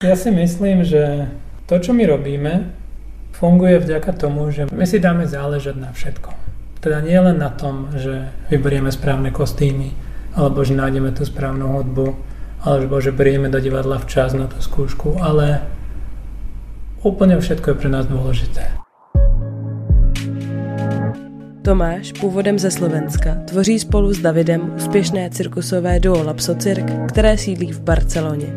Ja si myslím, že to, čo my robíme, funguje vďaka tomu, že my si dáme záležať na všetkom. Teda nie len na tom, že vyberieme správne kostýmy, alebo že nájdeme tú správnu hudbu, alebo že berieme do divadla včas na tú skúšku, ale úplne všetko je pre nás dôležité. Tomáš, původem ze Slovenska, tvoří spolu s Davidem úspěšné cirkusové duo Lapsocirk, které sídlí v Barceloně.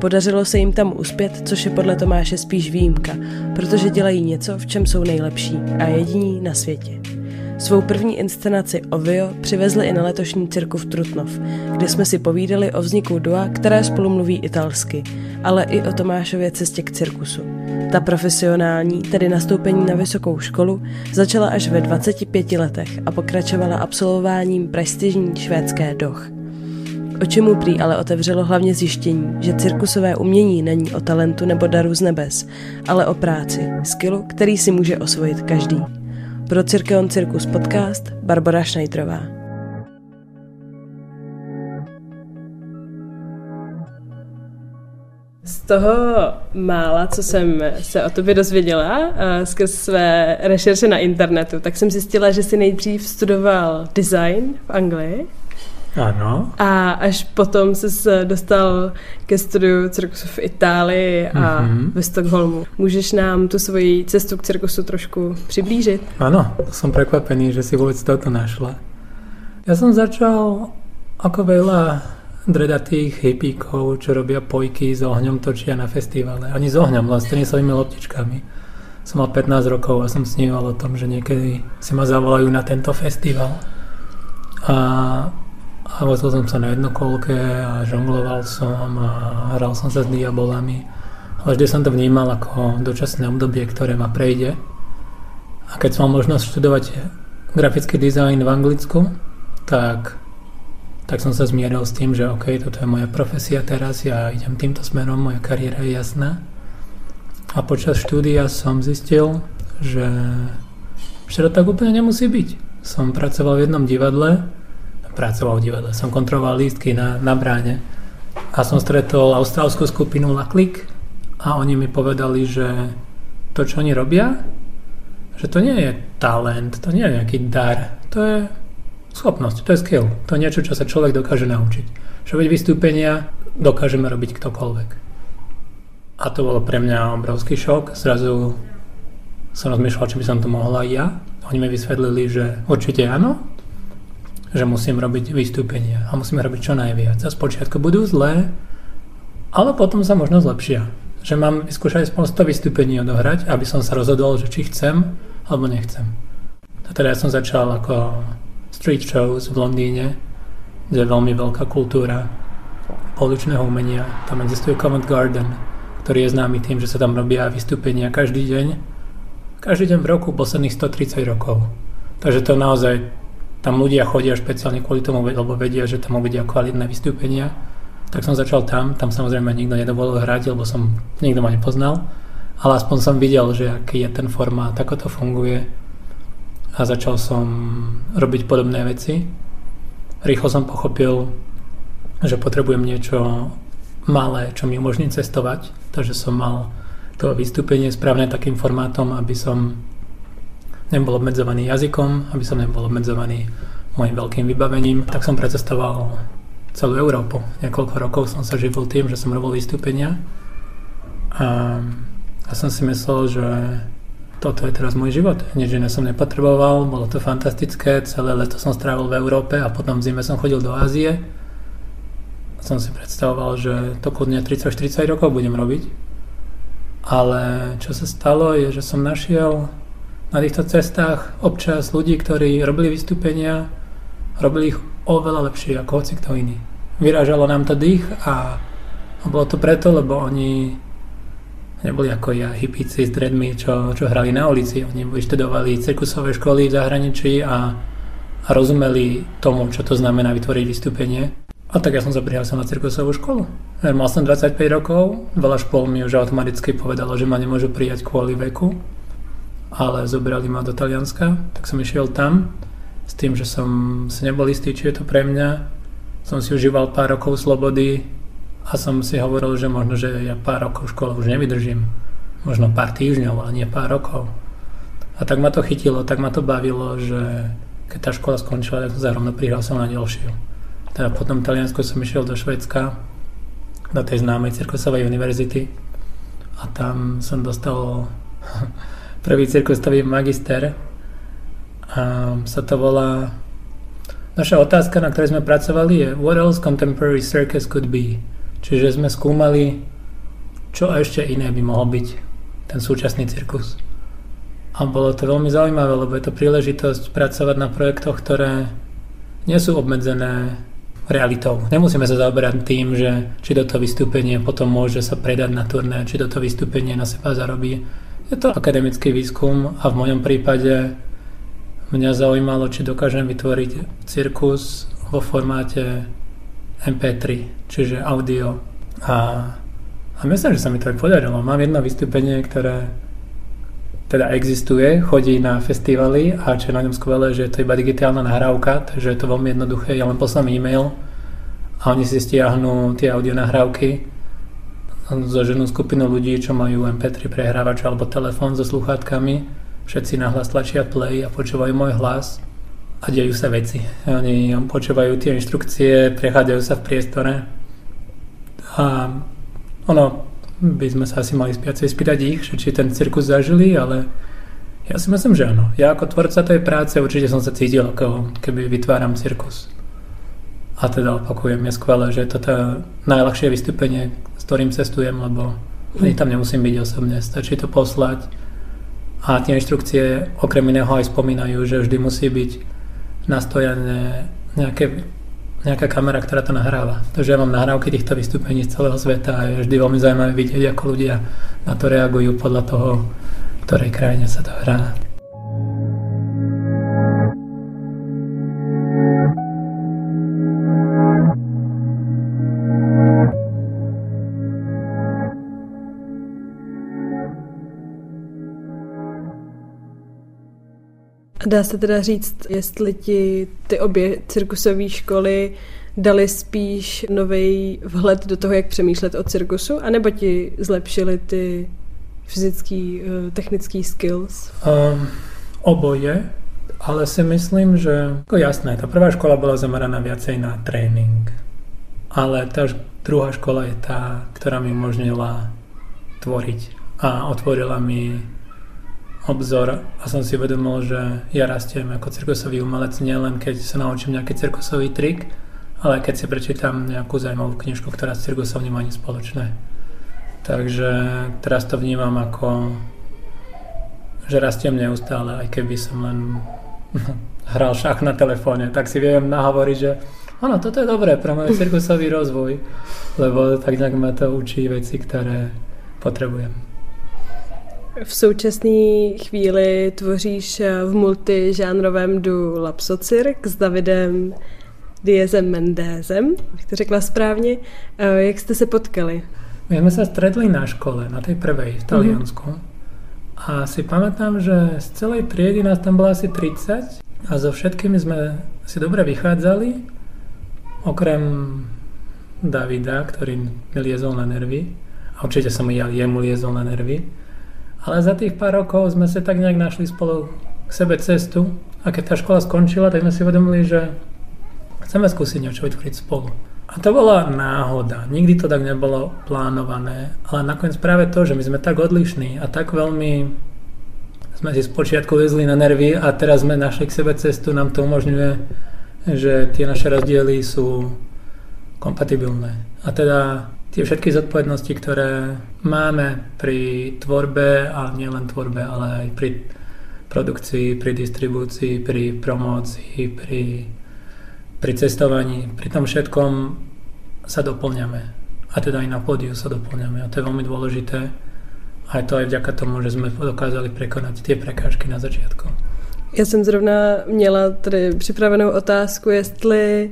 Podařilo se jim tam uspět, což je podle Tomáše spíš výjimka, protože dělají něco, v čem jsou nejlepší a jediní na světě. Svou první inscenaci Ovio přivezli i na letošní cirku v Trutnov, kde jsme si povídali o vzniku dua, které spolu mluví italsky, ale i o Tomášově cestě k cirkusu. Ta profesionální, tedy nastoupení na vysokou školu, začala až ve 25 letech a pokračovala absolvováním prestižní švédské doch. Oči mu prý ale otevřelo hlavně zjištění, že cirkusové umění není o talentu nebo daru z nebes, ale o práci, skillu, který si může osvojit každý. Pro Cirkeon Cirkus podcast Barbara Schneiderová. Z toho mála, co jsem se o tobě dozvěděla skrz své rešerše na internetu, tak jsem zjistila, že si nejdřív studoval design v Anglii ano. A až potom se dostal ke studiu cirkusu v Itálii a mm-hmm. ve Stockholmu. Můžeš nám tu svoji cestu k cirkusu trošku přiblížit? Áno, som prekvapený, že si vôbec toto našla. Ja som začal ako veľa dredatých hippíkov, čo robia pojky s ohňom, točia na festivale. Ani s ohňom, len s tenisovými loptičkami. Som mal 15 rokov a som sníval o tom, že niekedy si ma zavolajú na tento festival. A a vozil som sa na jednokolke a žongloval som a hral som sa s diabolami. Ale vždy som to vnímal ako dočasné obdobie, ktoré ma prejde. A keď som mal možnosť študovať grafický dizajn v Anglicku, tak, tak som sa zmieril s tým, že OK, toto je moja profesia teraz, ja idem týmto smerom, moja kariéra je jasná. A počas štúdia som zistil, že, to tak úplne nemusí byť. Som pracoval v jednom divadle, pracoval v divadle. Som kontroloval lístky na, na bráne a som stretol austrálskú skupinu Laklik a oni mi povedali, že to, čo oni robia, že to nie je talent, to nie je nejaký dar, to je schopnosť, to je skill, to je niečo, čo sa človek dokáže naučiť. Že veď vystúpenia dokážeme robiť ktokoľvek. A to bolo pre mňa obrovský šok. Zrazu som rozmýšľal, či by som to mohla aj ja. Oni mi vysvetlili, že určite áno, že musím robiť vystúpenia a musím robiť čo najviac. A spočiatku budú zlé, ale potom sa možno zlepšia. Že mám vyskúšať spôsob vystúpení odohrať, aby som sa rozhodol, že či chcem alebo nechcem. A teda ja som začal ako street shows v Londýne, kde je veľmi veľká kultúra pouličného umenia. Tam existuje Covent Garden, ktorý je známy tým, že sa tam robia vystúpenia každý deň. Každý deň v roku posledných 130 rokov. Takže to naozaj tam ľudia chodia špeciálne kvôli tomu, lebo vedia, že tam uvidia kvalitné vystúpenia. Tak som začal tam, tam samozrejme nikto nedovolil hrať, lebo som nikto ma nepoznal, ale aspoň som videl, že aký je ten formát, ako to funguje a začal som robiť podobné veci. Rýchlo som pochopil, že potrebujem niečo malé, čo mi umožní cestovať, takže som mal to vystúpenie správne takým formátom, aby som nebol obmedzovaný jazykom, aby som nebol obmedzovaný môjim veľkým vybavením, tak som precestoval celú Európu. Niekoľko rokov som sa živil tým, že som robil vystúpenia a ja som si myslel, že toto je teraz môj život. Nič iné som nepotreboval, bolo to fantastické, celé leto som strávil v Európe a potom v zime som chodil do Ázie. Som si predstavoval, že to kľudne 30-40 rokov budem robiť. Ale čo sa stalo je, že som našiel na týchto cestách občas ľudí, ktorí robili vystúpenia, robili ich oveľa lepšie ako hoci kto iný. Vyrážalo nám to dých a, bolo to preto, lebo oni neboli ako ja, hippíci s dreadmi, čo, čo hrali na ulici. Oni vyštudovali cirkusové školy v zahraničí a, a rozumeli tomu, čo to znamená vytvoriť vystúpenie. A tak ja som sa prihlásil na cirkusovú školu. Mal som 25 rokov, veľa škôl mi už automaticky povedalo, že ma nemôžu prijať kvôli veku ale zobrali ma do Talianska, tak som išiel tam s tým, že som si nebol istý, či je to pre mňa. Som si užíval pár rokov slobody A som si hovoril, že možno, že ja pár rokov v už nevydržím. Možno pár týždňov, ale nie pár rokov. A tak ma to chytilo, tak ma to bavilo, že keď tá škola skončila, tak som sa prihlásil na ďalšiu. Teda potom v Taliansku som išiel do Švedska, do tej známej cirkusovej univerzity a tam som dostal prvý cirkusový magister a sa to volá Naša otázka, na ktorej sme pracovali je What else contemporary circus could be? Čiže sme skúmali, čo ešte iné by mohol byť ten súčasný cirkus. A bolo to veľmi zaujímavé, lebo je to príležitosť pracovať na projektoch, ktoré nie sú obmedzené realitou. Nemusíme sa zaoberať tým, že či toto vystúpenie potom môže sa predať na turné, či toto vystúpenie na seba zarobí. Je to akademický výskum a v mojom prípade mňa zaujímalo, či dokážem vytvoriť cirkus vo formáte MP3, čiže audio. A, a myslím, že sa mi to aj podarilo. Mám jedno vystúpenie, ktoré teda existuje, chodí na festivaly a čo je na ňom skvelé, že je to iba digitálna nahrávka, takže je to veľmi jednoduché. Ja len poslám e-mail a oni si stiahnu tie audio nahrávky so ženou skupinu ľudí, čo majú MP3 prehrávač alebo telefón so sluchátkami všetci nahlas tlačia play a počúvajú môj hlas a dejú sa veci. Oni počúvajú tie inštrukcie, prechádzajú sa v priestore a ono, by sme sa asi mali viacej spýtať ich, že či ten cirkus zažili, ale ja si myslím, že áno. Ja ako tvorca tej práce určite som sa cítil, ako keby vytváram cirkus. A teda opakujem, je skvelé, že je to tá najľahšie vystúpenie, ktorým cestujem, lebo ani tam nemusím byť osobne, stačí to poslať a tie inštrukcie okrem iného aj spomínajú, že vždy musí byť nastojané nejaké, nejaká kamera, ktorá to nahráva. Takže ja mám nahrávky týchto vystúpení z celého sveta a je vždy veľmi zaujímavé vidieť, ako ľudia na to reagujú podľa toho, ktorej krajine sa to hrá. Dá se teda říct, jestli ti ty obě cirkusové školy dali spíš nový vhled do toho, jak přemýšlet o cirkusu, anebo ti zlepšili ty fyzický, eh, technický skills? Um, oboje, ale si myslím, že ako jasné, tá prvá škola bola zameraná viacej na tréning, ale tá druhá škola je tá, ktorá mi umožnila tvoriť a otvorila mi obzor a som si uvedomil, že ja rastiem ako cirkusový umelec nielen keď sa naučím nejaký cirkusový trik, ale keď si prečítam nejakú zaujímavú knižku, ktorá s cirkusom nemá nič spoločné. Takže teraz to vnímam ako, že rastiem neustále, aj keby som len hral šach na telefóne, tak si viem nahovoriť, že áno, toto je dobré pre môj cirkusový rozvoj, lebo tak nejak ma to učí veci, ktoré potrebujem. V současné chvíli tvoříš eh, v multižánrovém du Lapsocirk s Davidem Diezem Mendézem, bych to řekla správně. Eh, jak jste se potkali? My sme sa stretli na škole, na tej prvej v Taliansku. Mm-hmm. A si pamätám, že z celej triedy nás tam bolo asi 30 a so všetkými sme si dobre vychádzali, okrem Davida, ktorý mi liezol na nervy. A určite som ja jemu liezol na nervy. Ale za tých pár rokov sme sa tak nejak našli spolu k sebe cestu a keď tá škola skončila, tak sme si uvedomili, že chceme skúsiť niečo vytvoriť spolu. A to bola náhoda. Nikdy to tak nebolo plánované. Ale nakoniec práve to, že my sme tak odlišní a tak veľmi sme si spočiatku vezli na nervy a teraz sme našli k sebe cestu, nám to umožňuje, že tie naše rozdiely sú kompatibilné. A teda tie všetky zodpovednosti, ktoré máme pri tvorbe, a nielen tvorbe, ale aj pri produkcii, pri distribúcii, pri promócii, pri, pri cestovaní, pri tom všetkom sa doplňame. A teda aj na pódiu sa doplňame. A to je veľmi dôležité. A je to aj vďaka tomu, že sme dokázali prekonať tie prekážky na začiatku. Já jsem zrovna měla tady připravenou otázku, jestli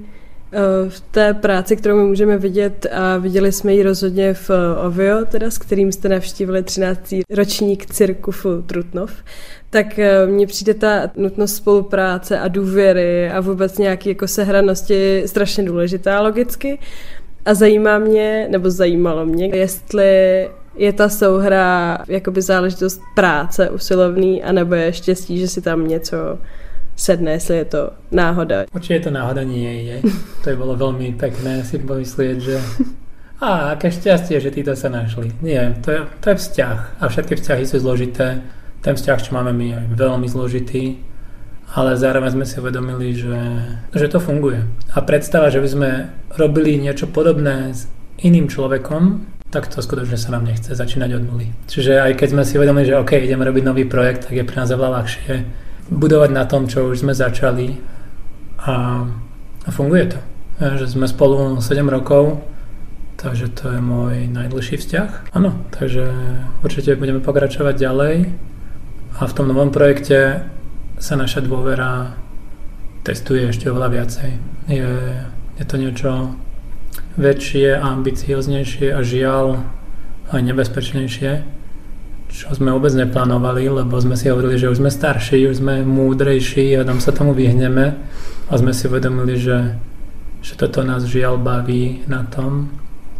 v té práci, kterou my můžeme vidět a viděli jsme ji rozhodně v eh, Ovio, teda, s kterým jste navštívili 13. ročník cirkufu Trutnov, tak eh, mně přijde ta nutnost spolupráce a důvěry a vůbec nějaké jako sehranosti strašně důležitá logicky. A zajímá mě, nebo zajímalo mě, jestli je ta souhra jakoby záležitost práce usilovný, anebo je štěstí, že si tam něco sedne, jestli je to náhoda. Určite to náhoda nie je. To je bolo veľmi pekné si pomyslieť, že a aké šťastie, že títo sa našli. Nie, to je, to je vzťah a všetky vzťahy sú zložité. Ten vzťah, čo máme my, je veľmi zložitý, ale zároveň sme si uvedomili, že, že to funguje. A predstava, že by sme robili niečo podobné s iným človekom, tak to skutočne sa nám nechce začínať od nuly. Čiže aj keď sme si uvedomili, že OK, ideme robiť nový projekt, tak je pre nás veľa ľahšie budovať na tom, čo už sme začali a, a funguje to. Že sme spolu 7 rokov, takže to je môj najdlhší vzťah. Áno, takže určite budeme pokračovať ďalej a v tom novom projekte sa naša dôvera testuje ešte oveľa viacej. Je, je to niečo väčšie, ambicioznejšie a žiaľ aj nebezpečnejšie čo sme vôbec neplánovali, lebo sme si hovorili, že už sme starší, už sme múdrejší a tam sa tomu vyhneme. A sme si uvedomili, že, že toto nás žiaľ baví na tom.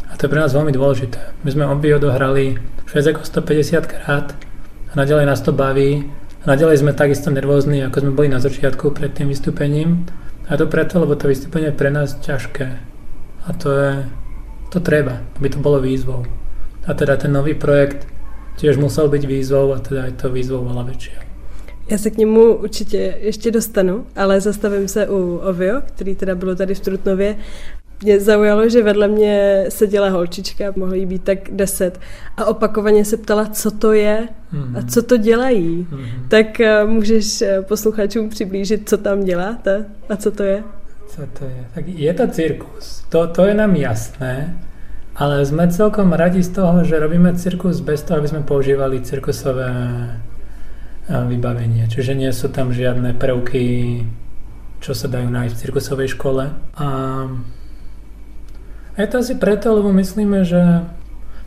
A to je pre nás veľmi dôležité. My sme obi odohrali viac ako 150 krát a naďalej nás to baví. A sme takisto nervózni, ako sme boli na začiatku pred tým vystúpením. A to preto, lebo to vystúpenie je pre nás ťažké. A to je, to treba, aby to bolo výzvou. A teda ten nový projekt tiež musel byť výzvou a teda je to výzvou veľa väčšia. Já se k němu určitě ještě dostanu, ale zastavím se u Ovio, který teda bylo tady v Trutnově. Mě zaujalo, že vedle mě seděla holčička, mohlo jí být tak deset, a opakovaně se ptala, co to je a co to dělají. Mm-hmm. Tak eh, můžeš eh, posluchačům přiblížit, co tam děláte a co to je? Co to je? Tak je to cirkus. To, to je nám jasné. Ale sme celkom radi z toho, že robíme cirkus bez toho, aby sme používali cirkusové vybavenie. Čiže nie sú tam žiadne prvky, čo sa dajú nájsť v cirkusovej škole. A je to asi preto, lebo myslíme, že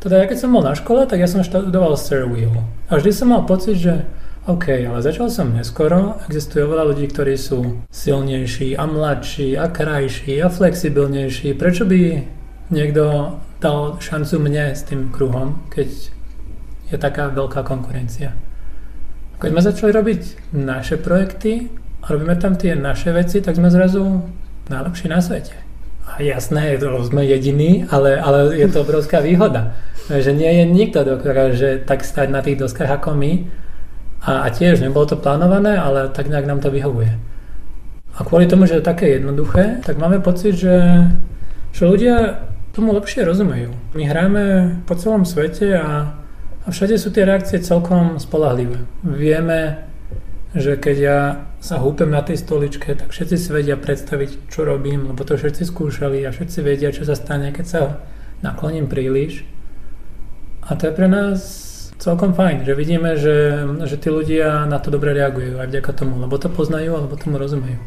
teda ja keď som bol na škole, tak ja som študoval Sir Wheel. A vždy som mal pocit, že OK, ale začal som neskoro, existuje oveľa ľudí, ktorí sú silnejší a mladší a krajší a flexibilnejší. Prečo by niekto dal šancu mne s tým kruhom, keď je taká veľká konkurencia. Keď sme začali robiť naše projekty a robíme tam tie naše veci, tak sme zrazu najlepší na svete. A jasné, sme jediní, ale, ale je to obrovská výhoda. Že nie je nikto dokáže tak stať na tých doskách ako my. A, a tiež nebolo to plánované, ale tak nejak nám to vyhovuje. A kvôli tomu, že je také jednoduché, tak máme pocit, že, že ľudia tomu lepšie rozumejú. My hráme po celom svete a, a všade sú tie reakcie celkom spolahlivé. Vieme, že keď ja sa húpem na tej stoličke, tak všetci si vedia predstaviť, čo robím, lebo to všetci skúšali a všetci vedia, čo sa stane, keď sa nakloním príliš. A to je pre nás celkom fajn, že vidíme, že, že tí ľudia na to dobre reagujú aj vďaka tomu, lebo to poznajú alebo tomu rozumejú.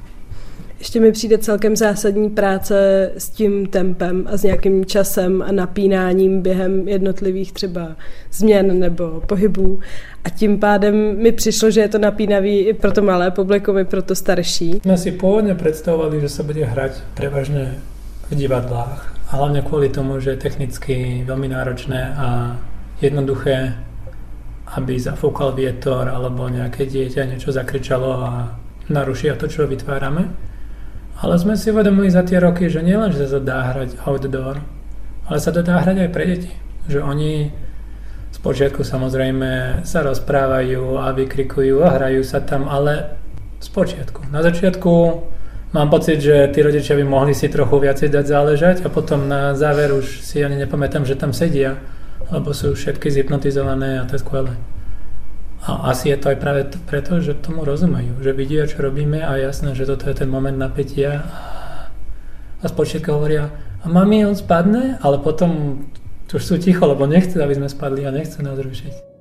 Ještě mi přijde celkem zásadní práce s tím tempem a s nějakým časem a napínáním během jednotlivých třeba změn nebo pohybů. A tím pádem mi přišlo, že je to napínavý i pro to malé publikum, i pro to starší. Jsme si původně představovali, že se bude hrať prevažně v divadlách. A hlavně kvůli tomu, že je technicky velmi náročné a jednoduché, aby zafoukal vietor alebo nejaké dieťa niečo zakričalo a narušia to, čo vytvárame. Ale sme si uvedomili za tie roky, že nielen, že sa dá hrať outdoor, ale sa to dá hrať aj pre deti. Že oni z počiatku samozrejme sa rozprávajú a vykrikujú a hrajú sa tam, ale z počiatku. Na začiatku mám pocit, že tí rodičia by mohli si trochu viacej dať záležať a potom na záver už si ani nepamätám, že tam sedia, lebo sú všetky zhypnotizované a to je skvelé. A asi je to aj práve preto, že tomu rozumejú, že vidia, čo robíme a jasné, že toto je ten moment napätia a spočiatka hovoria, a mami, on spadne, ale potom už sú ticho, lebo nechce, aby sme spadli a nechce nás rušiť.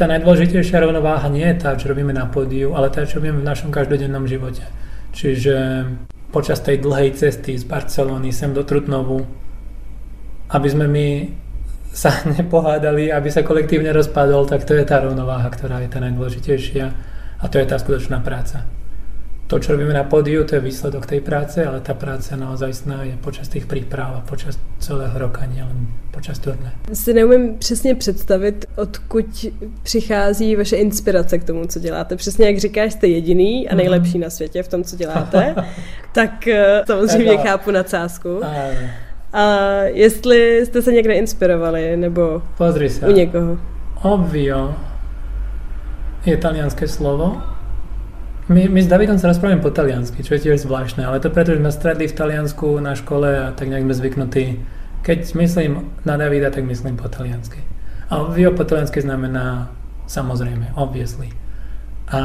Tá najdôležitejšia rovnováha nie je tá, čo robíme na pódiu, ale tá, čo robíme v našom každodennom živote. Čiže počas tej dlhej cesty z Barcelony sem do Trutnovu aby sme my sa nepohádali, aby sa kolektívne rozpadol, tak to je tá rovnováha, ktorá je tá najdôležitejšia a to je tá skutočná práca to, čo robíme na pódiu, to je výsledok tej práce, ale tá práca naozaj je počas tých príprav a počas celého roka, nielen počas turné. Si neumím přesně představit, odkud přichází vaše inspirace k tomu, co děláte. Přesně jak říkáš, jste jediný a nejlepší mm. na světě v tom, co děláte, tak eh, samozřejmě chápu nadsázku. A jestli jste se někde inspirovali, nebo Pozri sa. u někoho? Obvio je talianské slovo, my, my s Davidom sa rozprávame po taliansky, čo je tiež zvláštne, ale to preto, že sme stredli v Taliansku na škole a tak nejak sme zvyknutí. Keď myslím na Davida, tak myslím po taliansky. A obvio po taliansky znamená samozrejme, obviously. A,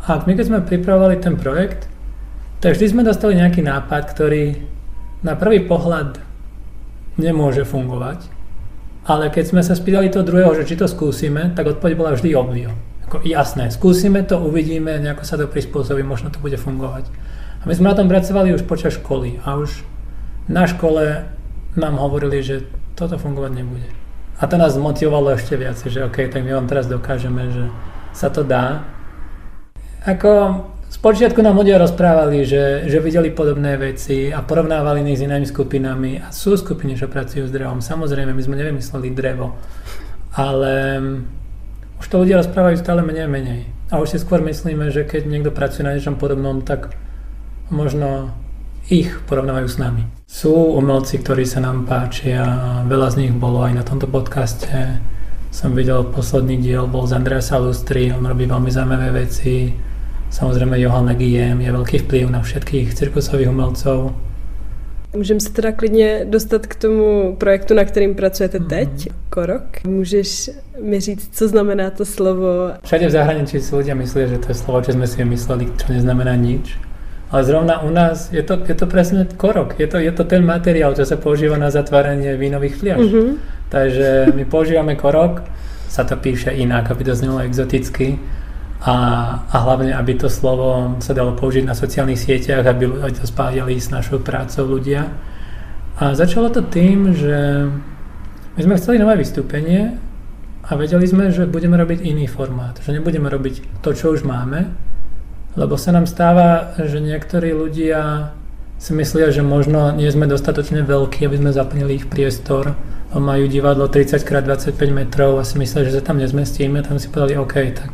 a my keď sme pripravovali ten projekt, tak vždy sme dostali nejaký nápad, ktorý na prvý pohľad nemôže fungovať, ale keď sme sa spýtali toho druhého, že či to skúsime, tak odpoveď bola vždy obvio. Ako jasné, skúsime to, uvidíme, nejako sa to prispôsobí, možno to bude fungovať. A my sme na tom pracovali už počas školy a už na škole nám hovorili, že toto fungovať nebude. A to nás motivovalo ešte viac, že OK, tak my vám teraz dokážeme, že sa to dá. Ako Spočiatku nám ľudia rozprávali, že, že videli podobné veci a porovnávali ich s inými skupinami a sú skupiny, čo pracujú s drevom. Samozrejme, my sme nevymysleli drevo, ale už to ľudia rozprávajú stále menej menej. A už si skôr myslíme, že keď niekto pracuje na niečom podobnom, tak možno ich porovnávajú s nami. Sú umelci, ktorí sa nám páčia veľa z nich bolo aj na tomto podcaste. Som videl posledný diel, bol z Andreasa Lustri, on robí veľmi zaujímavé veci. Samozrejme Johan Legiem je veľký vplyv na všetkých cirkusových umelcov. Můžeme se teda klidně dostat k tomu projektu, na kterým pracujete mm-hmm. teď, Korok. Můžeš mi říct, co znamená to slovo? Všade v zahraničí si ľudia myslia, že to je slovo, čo sme si vymysleli, čo neznamená nič. Ale zrovna u nás je to, je to presne korok. Je to, je to ten materiál, čo sa používa na zatváranie vínových fliaž. Mm-hmm. Takže my používame korok, sa to píše inak, aby to znelo exoticky a, a hlavne, aby to slovo sa dalo použiť na sociálnych sieťach, aby to spájali s našou prácou ľudia. A začalo to tým, že my sme chceli nové vystúpenie a vedeli sme, že budeme robiť iný formát, že nebudeme robiť to, čo už máme, lebo sa nám stáva, že niektorí ľudia si myslia, že možno nie sme dostatočne veľkí, aby sme zaplnili ich priestor, majú divadlo 30x25 metrov a si myslia, že sa tam nezmestíme, tam si povedali, OK, tak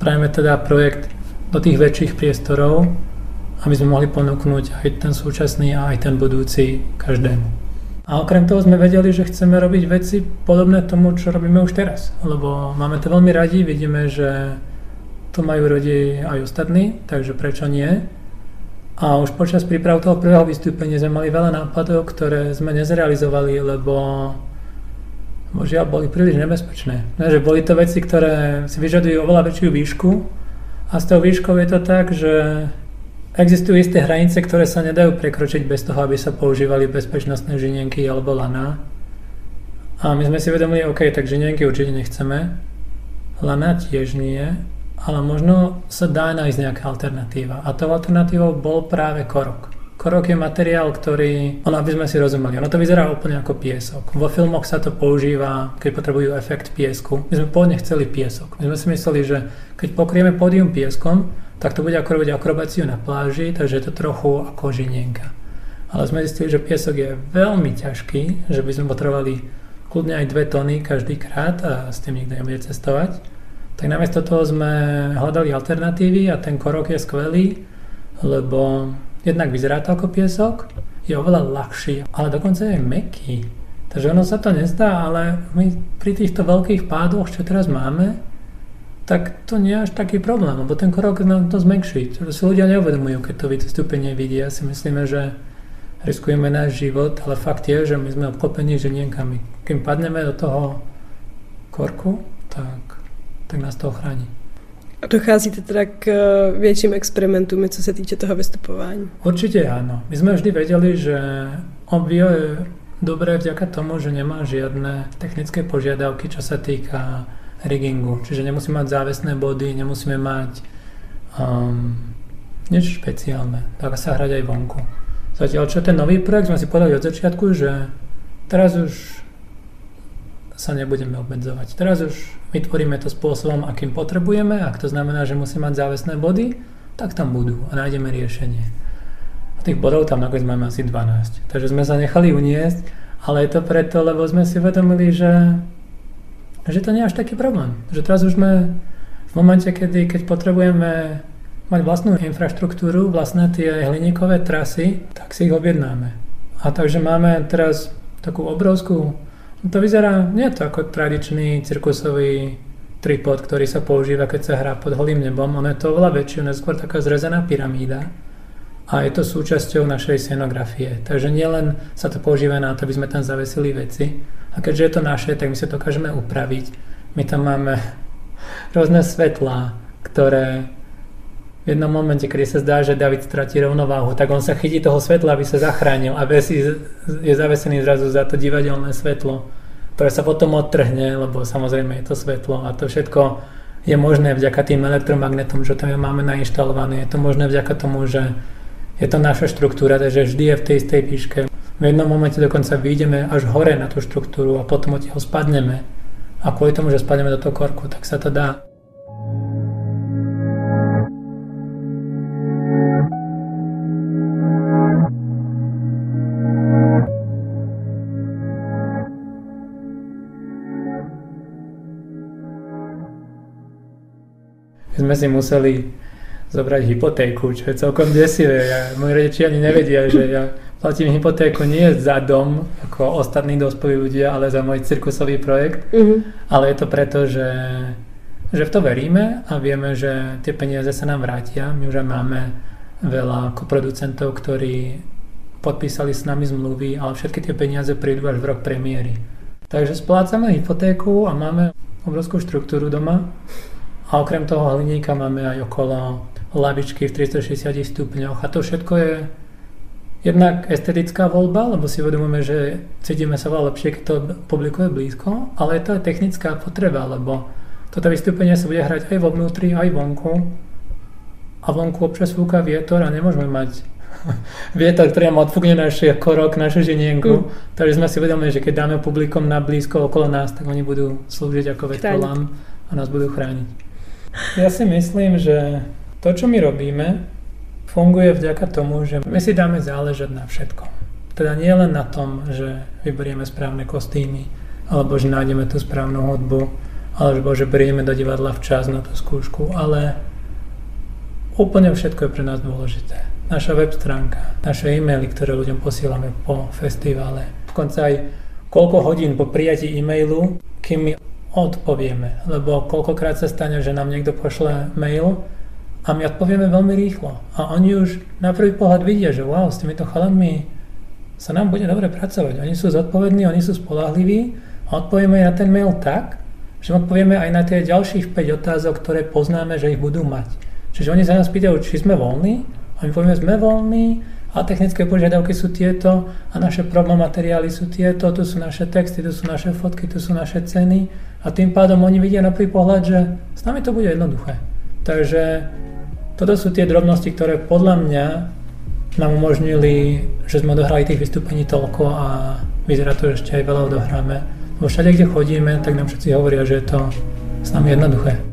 Spravíme teda projekt do tých väčších priestorov, aby sme mohli ponúknuť aj ten súčasný a aj ten budúci každému. A okrem toho sme vedeli, že chceme robiť veci podobné tomu, čo robíme už teraz. Lebo máme to veľmi radi, vidíme, že to majú radi aj ostatní, takže prečo nie? A už počas príprav toho prvého vystúpenia sme mali veľa nápadov, ktoré sme nezrealizovali, lebo božiaľ boli príliš nebezpečné. Ne, boli to veci, ktoré si vyžadujú oveľa väčšiu výšku a s tou výškou je to tak, že existujú isté hranice, ktoré sa nedajú prekročiť bez toho, aby sa používali bezpečnostné žinienky alebo lana. A my sme si vedomili, OK, tak žinienky určite nechceme, lana tiež nie, ale možno sa dá nájsť nejaká alternatíva. A tou alternatívou bol práve korok. Korok je materiál, ktorý, ono aby sme si rozumeli, ono to vyzerá úplne ako piesok. Vo filmoch sa to používa, keď potrebujú efekt piesku. My sme pôvodne chceli piesok. My sme si mysleli, že keď pokrieme pódium pieskom, tak to bude ako robiť akrobáciu na pláži, takže je to trochu ako žinienka. Ale sme zistili, že piesok je veľmi ťažký, že by sme potrebovali kľudne aj dve tony každý krát a s tým nikto nebude cestovať. Tak namiesto toho sme hľadali alternatívy a ten korok je skvelý, lebo Jednak vyzerá to ako piesok, je oveľa ľahší, ale dokonca je meký. Takže ono sa to nezdá, ale my pri týchto veľkých pádoch, čo teraz máme, tak to nie je až taký problém, lebo ten krok nám to zmenší. To si ľudia neuvedomujú, keď to vystúpenie vidia. Si myslíme, že riskujeme náš život, ale fakt je, že my sme obklopení ženienkami. Keď padneme do toho korku, tak, tak nás to ochrání. A docházíte teda k eh, větším experimentům, co se týče toho vystupování? Určite áno. My sme vždy vedeli, že obvio je dobré vďaka tomu, že nemá žiadne technické požiadavky, čo sa týka riggingu. Čiže nemusíme mať závesné body, nemusíme mať um, niečo špeciálne. Dá sa hrať aj vonku. Zatiaľ, čo ten nový projekt sme si povedali od začiatku, že teraz už sa nebudeme obmedzovať. Teraz už vytvoríme to spôsobom, akým potrebujeme. Ak to znamená, že musí mať záväzné body, tak tam budú a nájdeme riešenie. A tých bodov tam nakoniec máme asi 12. Takže sme sa nechali uniesť, ale je to preto, lebo sme si uvedomili, že, že to nie je až taký problém. Že teraz už sme v momente, kedy, keď potrebujeme mať vlastnú infraštruktúru, vlastné tie hliníkové trasy, tak si ich objednáme. A takže máme teraz takú obrovskú to vyzerá, nie je to ako tradičný cirkusový tripod, ktorý sa používa, keď sa hrá pod holým nebom. Ono je to oveľa väčšie, ono je skôr taká zrezená pyramída a je to súčasťou našej scenografie. Takže nielen sa to používa na to, aby sme tam zavesili veci, a keďže je to naše, tak my sa to dokážeme upraviť. My tam máme rôzne svetlá, ktoré v jednom momente, kedy sa zdá, že David stratí rovnováhu, tak on sa chytí toho svetla, aby sa zachránil a Vesí je zavesený zrazu za to divadelné svetlo, ktoré sa potom odtrhne, lebo samozrejme je to svetlo a to všetko je možné vďaka tým elektromagnetom, že tam máme nainštalované. Je to možné vďaka tomu, že je to naša štruktúra, takže vždy je v tej istej výške. V jednom momente dokonca vyjdeme až hore na tú štruktúru a potom od ho spadneme. A kvôli tomu, že spadneme do toho korku, tak sa to dá. Sme si museli zobrať hypotéku, čo je celkom desivé. Ja, moji rodičia ani nevedia, že ja platím hypotéku nie za dom, ako ostatní dospelí ľudia, ale za môj cirkusový projekt. Mm-hmm. Ale je to preto, že, že v to veríme a vieme, že tie peniaze sa nám vrátia. My už máme veľa producentov, ktorí podpísali s nami zmluvy, ale všetky tie peniaze prídu až v rok premiéry. Takže splácame hypotéku a máme obrovskú štruktúru doma a okrem toho hliníka máme aj okolo lavičky v 360 stupňoch a to všetko je jednak estetická voľba, lebo si uvedomujeme, že cítime sa veľa lepšie, keď to publikuje blízko, ale je to aj technická potreba, lebo toto vystúpenie sa bude hrať aj vo vnútri, aj vonku a vonku občas fúka vietor a nemôžeme mať vietor, nám odfúkne náš korok, našu ženienku. Mm. Takže sme si uvedomili, že keď dáme publikom na blízko okolo nás, tak oni budú slúžiť ako vetrolám a nás budú chrániť. Ja si myslím, že to, čo my robíme, funguje vďaka tomu, že my si dáme záležať na všetko. Teda nie len na tom, že vyberieme správne kostýmy, alebo že nájdeme tú správnu hudbu, alebo že prídeme do divadla včas na tú skúšku, ale úplne všetko je pre nás dôležité. Naša web stránka, naše e-maily, ktoré ľuďom posielame po festivale, dokonca aj koľko hodín po prijatí e-mailu, kým my odpovieme, lebo koľkokrát sa stane, že nám niekto pošle mail a my odpovieme veľmi rýchlo. A oni už na prvý pohľad vidia, že wow, s týmito chalanmi sa nám bude dobre pracovať. Oni sú zodpovední, oni sú spolahliví a odpovieme na ten mail tak, že odpovieme aj na tie ďalších 5 otázok, ktoré poznáme, že ich budú mať. Čiže oni sa nás pýtajú, či sme voľní a my povieme, sme voľní a technické požiadavky sú tieto a naše materiály sú tieto, tu sú naše texty, tu sú naše fotky, tu sú naše ceny a tým pádom oni vidia na prvý pohľad, že s nami to bude jednoduché. Takže toto sú tie drobnosti, ktoré podľa mňa nám umožnili, že sme odohrali tých vystúpení toľko a vyzerá to, že ešte aj veľa odohráme. Lebo všade, kde chodíme, tak nám všetci hovoria, že je to s nami jednoduché.